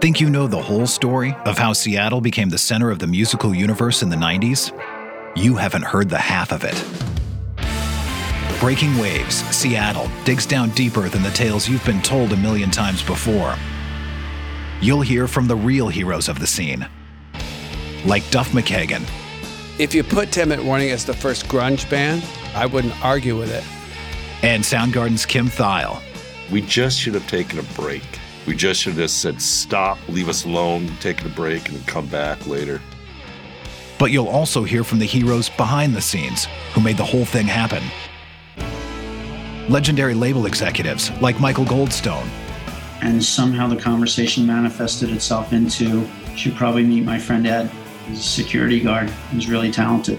Think you know the whole story of how Seattle became the center of the musical universe in the 90s? You haven't heard the half of it. Breaking Waves, Seattle digs down deeper than the tales you've been told a million times before. You'll hear from the real heroes of the scene, like Duff McKagan. If you put Ten Warning as the first grunge band, I wouldn't argue with it. And Soundgarden's Kim Thayil. We just should have taken a break. We just should have said, stop, leave us alone, take a break, and come back later. But you'll also hear from the heroes behind the scenes who made the whole thing happen. Legendary label executives like Michael Goldstone. And somehow the conversation manifested itself into should probably meet my friend Ed. He's a security guard. He's really talented.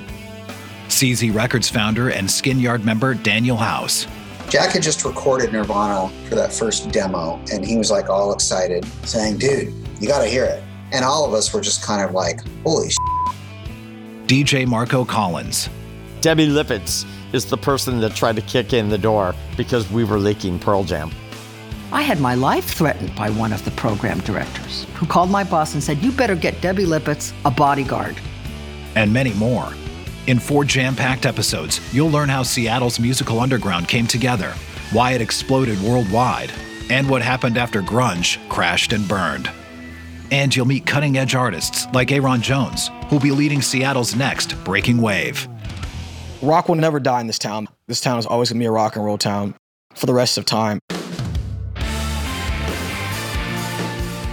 CZ Records founder and Skin Yard member Daniel House. Jack had just recorded Nirvana for that first demo, and he was like all excited, saying, Dude, you got to hear it. And all of us were just kind of like, Holy shit. DJ Marco Collins. Debbie Lippitz is the person that tried to kick in the door because we were leaking Pearl Jam. I had my life threatened by one of the program directors who called my boss and said, You better get Debbie Lippitz a bodyguard. And many more. In four jam packed episodes, you'll learn how Seattle's musical underground came together, why it exploded worldwide, and what happened after grunge crashed and burned. And you'll meet cutting edge artists like Aaron Jones, who'll be leading Seattle's next breaking wave. Rock will never die in this town. This town is always gonna be a rock and roll town for the rest of time.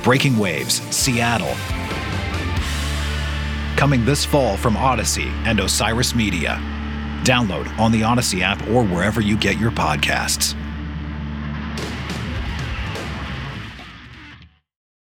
Breaking Waves, Seattle, coming this fall from Odyssey and Osiris Media. Download on the Odyssey app or wherever you get your podcasts.